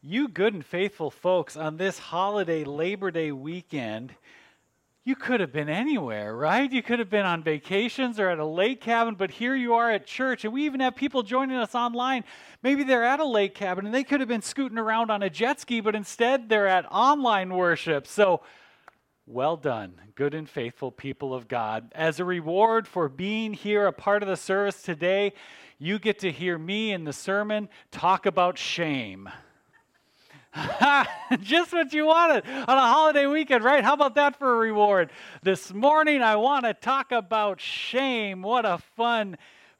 you good and faithful folks on this holiday Labor Day weekend you could have been anywhere, right? You could have been on vacations or at a lake cabin, but here you are at church. And we even have people joining us online. Maybe they're at a lake cabin and they could have been scooting around on a jet ski, but instead they're at online worship. So, well done, good and faithful people of God. As a reward for being here, a part of the service today, you get to hear me in the sermon talk about shame. Just what you wanted on a holiday weekend, right? How about that for a reward? This morning, I want to talk about shame. What a fun,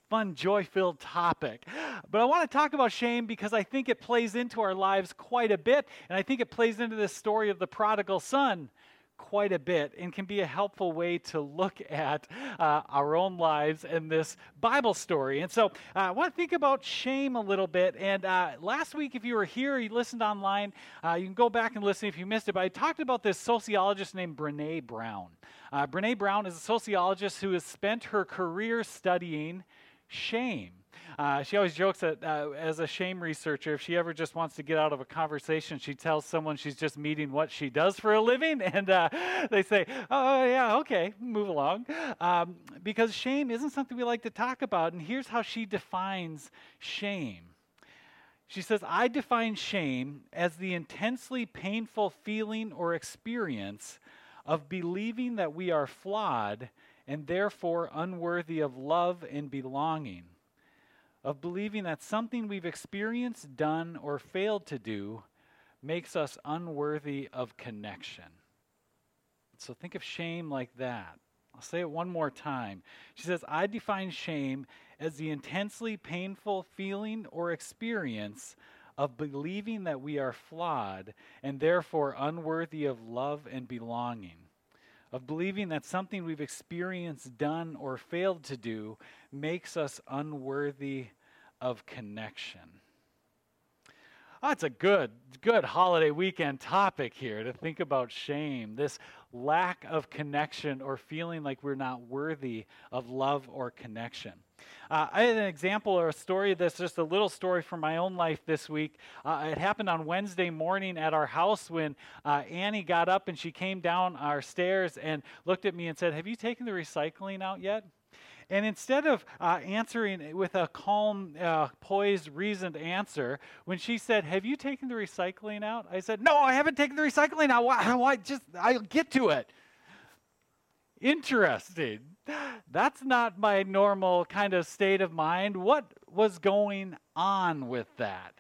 fun, joy filled topic. But I want to talk about shame because I think it plays into our lives quite a bit. And I think it plays into this story of the prodigal son quite a bit and can be a helpful way to look at uh, our own lives and this Bible story. And so uh, I want to think about shame a little bit. And uh, last week, if you were here, you listened online, uh, you can go back and listen if you missed it. But I talked about this sociologist named Brene Brown. Uh, Brene Brown is a sociologist who has spent her career studying shame. Uh, she always jokes that uh, as a shame researcher, if she ever just wants to get out of a conversation, she tells someone she's just meeting what she does for a living, and uh, they say, "Oh yeah, okay, move along," um, because shame isn't something we like to talk about. And here's how she defines shame. She says, I define shame as the intensely painful feeling or experience of believing that we are flawed and therefore unworthy of love and belonging of believing that something we've experienced, done, or failed to do makes us unworthy of connection. So think of shame like that. I'll say it one more time. She says, I define shame as the intensely painful feeling or experience of believing that we are flawed and therefore unworthy of love and belonging of believing that something we've experienced, done, or failed to do makes us unworthy of connection. Oh, it's a good, good holiday weekend topic here to think about shame, this lack of connection or feeling like we're not worthy of love or connection. Uh, I had an example or a story that's just a little story from my own life this week. Uh, it happened on Wednesday morning at our house when uh, Annie got up and she came down our stairs and looked at me and said, Have you taken the recycling out yet? And instead of uh, answering with a calm, uh, poised, reasoned answer, when she said, Have you taken the recycling out? I said, No, I haven't taken the recycling out. Why? why just, I'll get to it. Interesting. That's not my normal kind of state of mind. What was going on with that?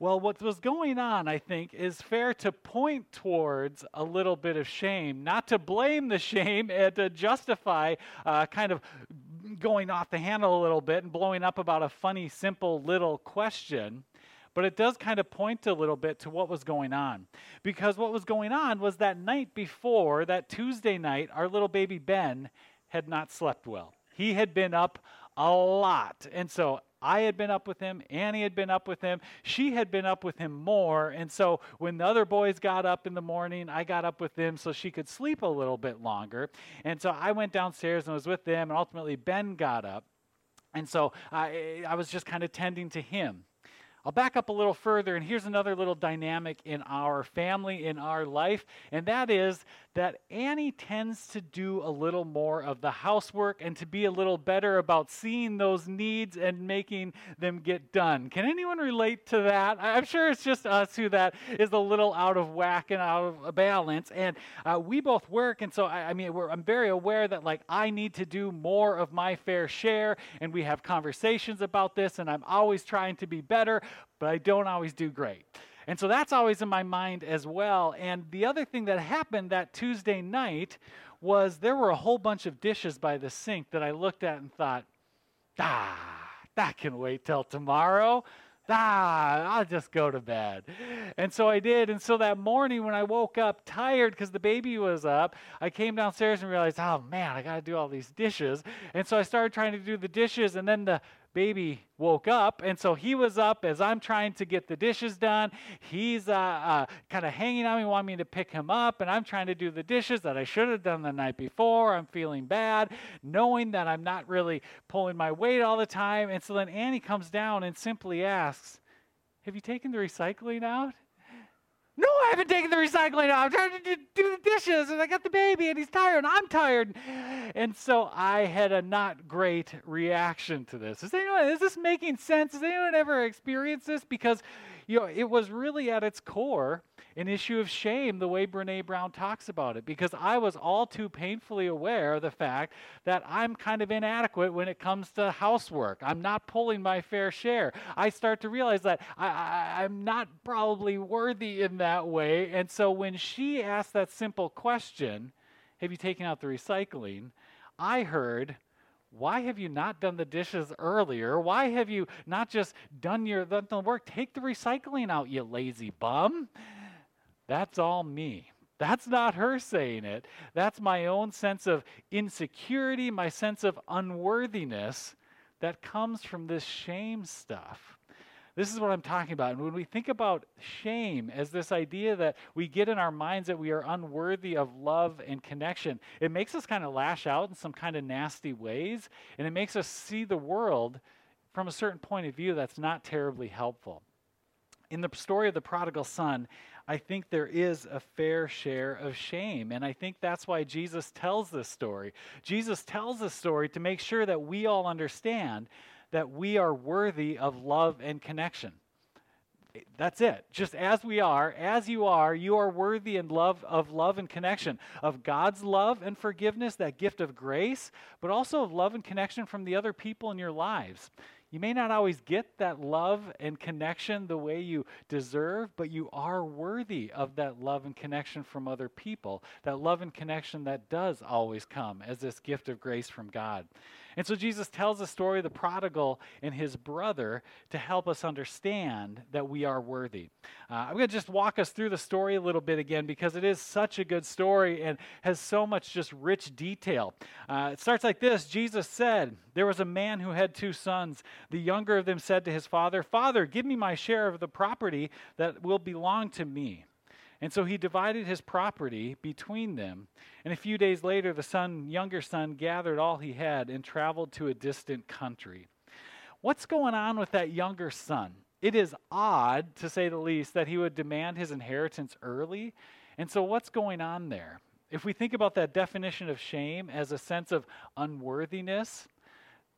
Well, what was going on, I think, is fair to point towards a little bit of shame, not to blame the shame and to justify uh, kind of going off the handle a little bit and blowing up about a funny, simple little question. But it does kind of point a little bit to what was going on. Because what was going on was that night before, that Tuesday night, our little baby Ben had not slept well. He had been up a lot. And so I had been up with him. Annie had been up with him. She had been up with him more. And so when the other boys got up in the morning, I got up with them so she could sleep a little bit longer. And so I went downstairs and was with them. And ultimately, Ben got up. And so I, I was just kind of tending to him. I'll back up a little further, and here's another little dynamic in our family, in our life, and that is that Annie tends to do a little more of the housework and to be a little better about seeing those needs and making them get done. Can anyone relate to that? I'm sure it's just us who that is a little out of whack and out of balance. And uh, we both work, and so I, I mean, I'm very aware that like I need to do more of my fair share, and we have conversations about this, and I'm always trying to be better, but I don't always do great. And so that's always in my mind as well. And the other thing that happened that Tuesday night was there were a whole bunch of dishes by the sink that I looked at and thought, ah, that can wait till tomorrow. Ah, I'll just go to bed. And so I did. And so that morning when I woke up tired because the baby was up, I came downstairs and realized, oh man, I got to do all these dishes. And so I started trying to do the dishes. And then the baby woke up, and so he was up as I'm trying to get the dishes done. He's uh, uh, kind of hanging on me, wanting me to pick him up, and I'm trying to do the dishes that I should have done the night before. I'm feeling bad, knowing that I'm not really pulling my weight all the time. And so then Annie comes down and simply asks, Have you taken the recycling out? No, I haven't taken the recycling out. I'm trying to do the dishes, and I got the baby, and he's tired, and I'm tired. And so I had a not great reaction to this. Is anyone, is this making sense? Has anyone ever experienced this? Because you know, it was really at its core an issue of shame the way Brene Brown talks about it because I was all too painfully aware of the fact that I'm kind of inadequate when it comes to housework. I'm not pulling my fair share. I start to realize that I, I'm not probably worthy in that way. And so when she asked that simple question, Have you taken out the recycling? I heard, why have you not done the dishes earlier? Why have you not just done your work? Take the recycling out, you lazy bum. That's all me. That's not her saying it. That's my own sense of insecurity, my sense of unworthiness that comes from this shame stuff. This is what I'm talking about. And when we think about shame as this idea that we get in our minds that we are unworthy of love and connection, it makes us kind of lash out in some kind of nasty ways. And it makes us see the world from a certain point of view that's not terribly helpful. In the story of the prodigal son, I think there is a fair share of shame. And I think that's why Jesus tells this story. Jesus tells this story to make sure that we all understand that we are worthy of love and connection. That's it. Just as we are, as you are, you are worthy and love of love and connection, of God's love and forgiveness, that gift of grace, but also of love and connection from the other people in your lives. You may not always get that love and connection the way you deserve, but you are worthy of that love and connection from other people. That love and connection that does always come as this gift of grace from God. And so Jesus tells the story of the prodigal and his brother to help us understand that we are worthy. Uh, I'm going to just walk us through the story a little bit again because it is such a good story and has so much just rich detail. Uh, it starts like this Jesus said, There was a man who had two sons. The younger of them said to his father, Father, give me my share of the property that will belong to me. And so he divided his property between them. And a few days later, the son, younger son gathered all he had and traveled to a distant country. What's going on with that younger son? It is odd, to say the least, that he would demand his inheritance early. And so, what's going on there? If we think about that definition of shame as a sense of unworthiness,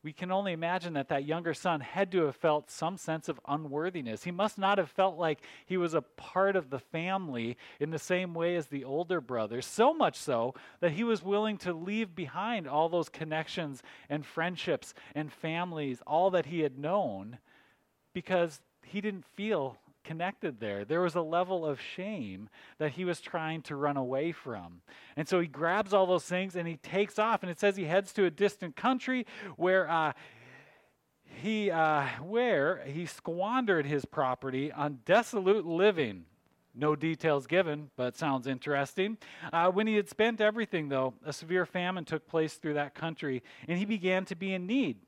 we can only imagine that that younger son had to have felt some sense of unworthiness. He must not have felt like he was a part of the family in the same way as the older brothers, so much so that he was willing to leave behind all those connections and friendships and families, all that he had known, because he didn't feel connected there. There was a level of shame that he was trying to run away from. And so he grabs all those things and he takes off. And it says he heads to a distant country where. Uh, he uh, where he squandered his property on dissolute living. No details given, but sounds interesting. Uh, when he had spent everything, though, a severe famine took place through that country, and he began to be in need.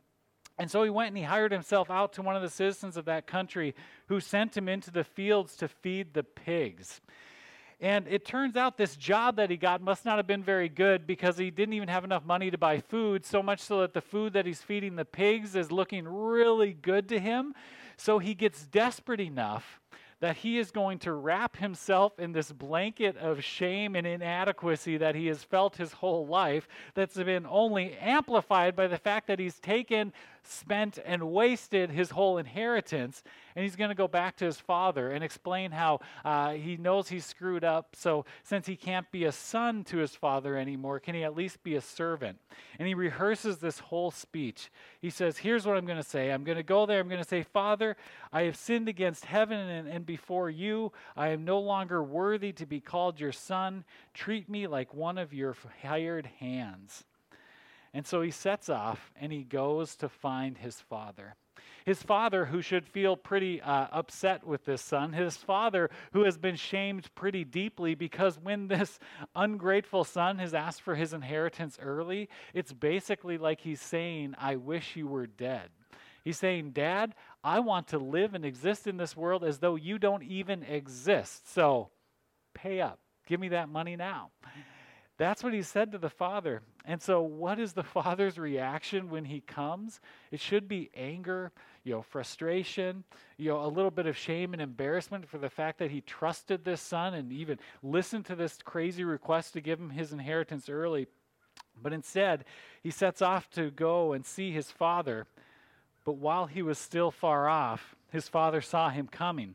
And so he went and he hired himself out to one of the citizens of that country who sent him into the fields to feed the pigs. And it turns out this job that he got must not have been very good because he didn't even have enough money to buy food, so much so that the food that he's feeding the pigs is looking really good to him. So he gets desperate enough that he is going to wrap himself in this blanket of shame and inadequacy that he has felt his whole life, that's been only amplified by the fact that he's taken, spent, and wasted his whole inheritance. And he's going to go back to his father and explain how uh, he knows he's screwed up. So, since he can't be a son to his father anymore, can he at least be a servant? And he rehearses this whole speech. He says, Here's what I'm going to say. I'm going to go there. I'm going to say, Father, I have sinned against heaven and, and before you. I am no longer worthy to be called your son. Treat me like one of your hired hands. And so he sets off and he goes to find his father. His father, who should feel pretty uh, upset with this son, his father, who has been shamed pretty deeply because when this ungrateful son has asked for his inheritance early, it's basically like he's saying, I wish you were dead. He's saying, Dad, I want to live and exist in this world as though you don't even exist. So pay up. Give me that money now. That's what he said to the father. And so, what is the father's reaction when he comes? It should be anger, you know, frustration, you know, a little bit of shame and embarrassment for the fact that he trusted this son and even listened to this crazy request to give him his inheritance early. But instead, he sets off to go and see his father. But while he was still far off, his father saw him coming.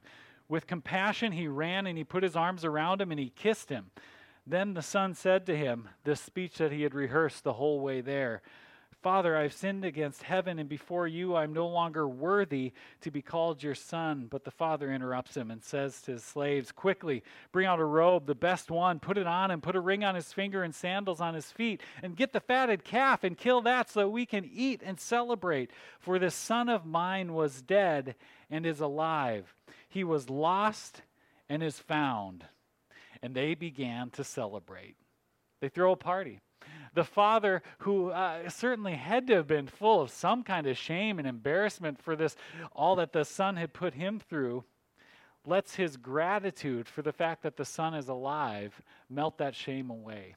With compassion, he ran and he put his arms around him and he kissed him. Then the son said to him, this speech that he had rehearsed the whole way there Father, I've sinned against heaven, and before you I'm no longer worthy to be called your son. But the father interrupts him and says to his slaves, Quickly, bring out a robe, the best one, put it on him, put a ring on his finger and sandals on his feet, and get the fatted calf and kill that so we can eat and celebrate. For this son of mine was dead and is alive. He was lost and is found and they began to celebrate. They throw a party. The father, who uh, certainly had to have been full of some kind of shame and embarrassment for this, all that the son had put him through, lets his gratitude for the fact that the son is alive melt that shame away.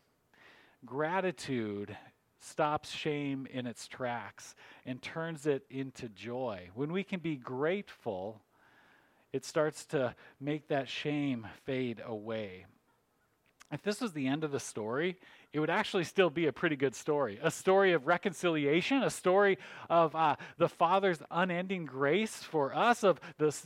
Gratitude stops shame in its tracks and turns it into joy. When we can be grateful, it starts to make that shame fade away if this was the end of the story, it would actually still be a pretty good story. A story of reconciliation, a story of uh, the Father's unending grace for us, of the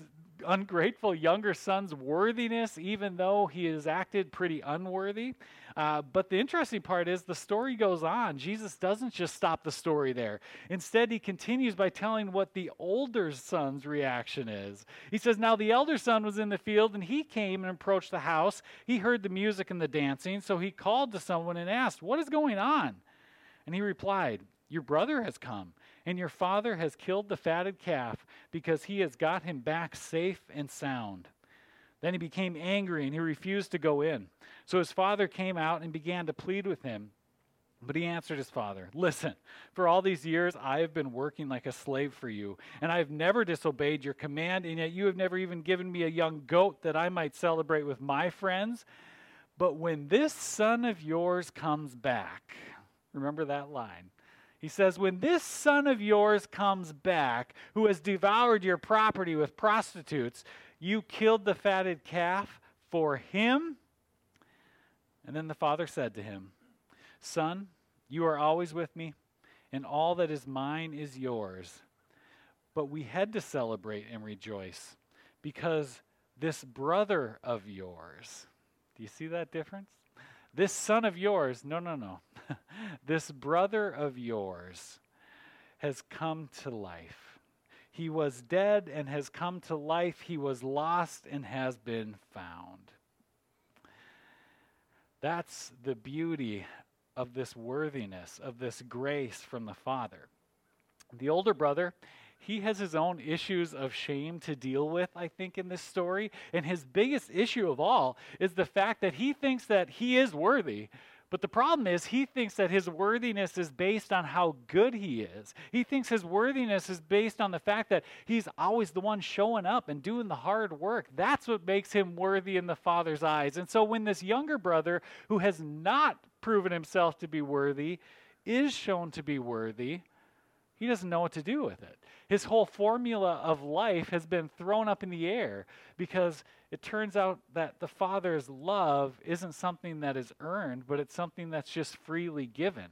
ungrateful younger son's worthiness, even though he has acted pretty unworthy. Uh, but the interesting part is the story goes on. Jesus doesn't just stop the story there. Instead, he continues by telling what the older son's reaction is. He says, Now the elder son was in the field, and he came and approached the house. He heard the music and the dancing, so he called to someone and asked, What is going on? And he replied, Your brother has come and your father has killed the fatted calf because he has got him back safe and sound. Then he became angry and he refused to go in. So his father came out and began to plead with him. But he answered his father, Listen, for all these years I have been working like a slave for you, and I have never disobeyed your command, and yet you have never even given me a young goat that I might celebrate with my friends. But when this son of yours comes back, remember that line, he says, When this son of yours comes back, who has devoured your property with prostitutes, you killed the fatted calf for him? And then the father said to him, Son, you are always with me, and all that is mine is yours. But we had to celebrate and rejoice because this brother of yours, do you see that difference? This son of yours, no, no, no. this brother of yours has come to life. He was dead and has come to life. He was lost and has been found. That's the beauty of this worthiness, of this grace from the Father. The older brother he has his own issues of shame to deal with, I think, in this story. And his biggest issue of all is the fact that he thinks that he is worthy. But the problem is, he thinks that his worthiness is based on how good he is. He thinks his worthiness is based on the fact that he's always the one showing up and doing the hard work. That's what makes him worthy in the Father's eyes. And so, when this younger brother, who has not proven himself to be worthy, is shown to be worthy, he doesn't know what to do with it. His whole formula of life has been thrown up in the air because it turns out that the Father's love isn't something that is earned, but it's something that's just freely given.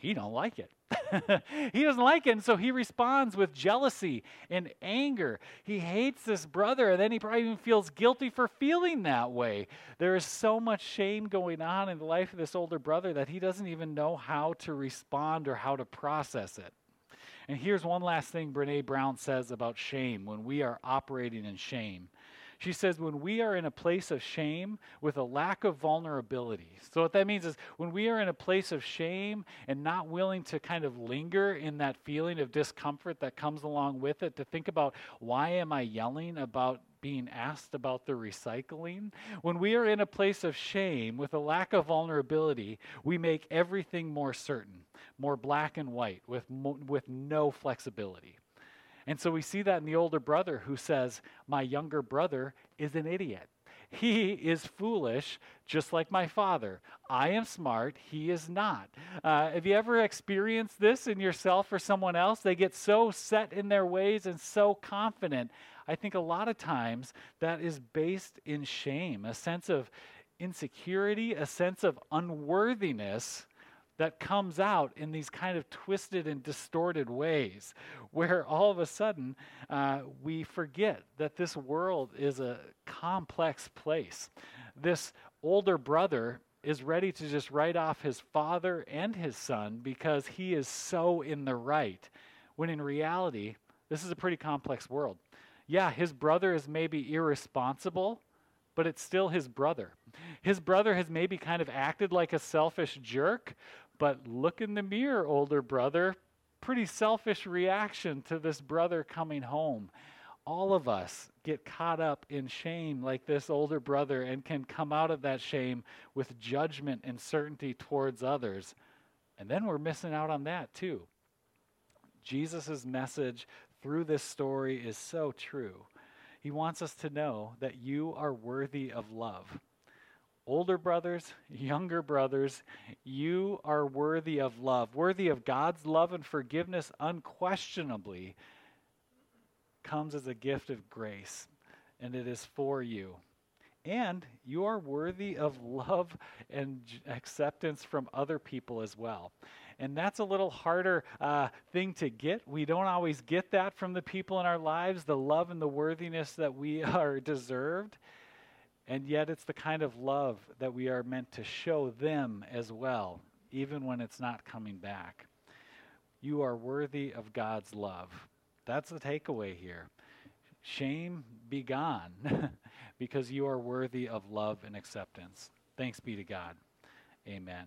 He don't like it. he doesn't like it, and so he responds with jealousy and anger. He hates this brother, and then he probably even feels guilty for feeling that way. There is so much shame going on in the life of this older brother that he doesn't even know how to respond or how to process it. And here's one last thing Brene Brown says about shame when we are operating in shame. She says, when we are in a place of shame with a lack of vulnerability. So, what that means is when we are in a place of shame and not willing to kind of linger in that feeling of discomfort that comes along with it, to think about why am I yelling about being asked about the recycling. When we are in a place of shame with a lack of vulnerability, we make everything more certain, more black and white, with, mo- with no flexibility. And so we see that in the older brother who says, My younger brother is an idiot. He is foolish, just like my father. I am smart, he is not. Uh, have you ever experienced this in yourself or someone else? They get so set in their ways and so confident. I think a lot of times that is based in shame, a sense of insecurity, a sense of unworthiness that comes out in these kind of twisted and distorted ways, where all of a sudden uh, we forget that this world is a complex place. This older brother is ready to just write off his father and his son because he is so in the right, when in reality, this is a pretty complex world. Yeah, his brother is maybe irresponsible, but it's still his brother. His brother has maybe kind of acted like a selfish jerk, but look in the mirror, older brother. Pretty selfish reaction to this brother coming home. All of us get caught up in shame like this older brother and can come out of that shame with judgment and certainty towards others. And then we're missing out on that too. Jesus' message through this story is so true. He wants us to know that you are worthy of love older brothers, younger brothers, you are worthy of love, worthy of God's love and forgiveness unquestionably comes as a gift of grace, and it is for you. And you are worthy of love and acceptance from other people as well. And that's a little harder uh, thing to get. We don't always get that from the people in our lives, the love and the worthiness that we are deserved. And yet, it's the kind of love that we are meant to show them as well, even when it's not coming back. You are worthy of God's love. That's the takeaway here. Shame be gone, because you are worthy of love and acceptance. Thanks be to God. Amen.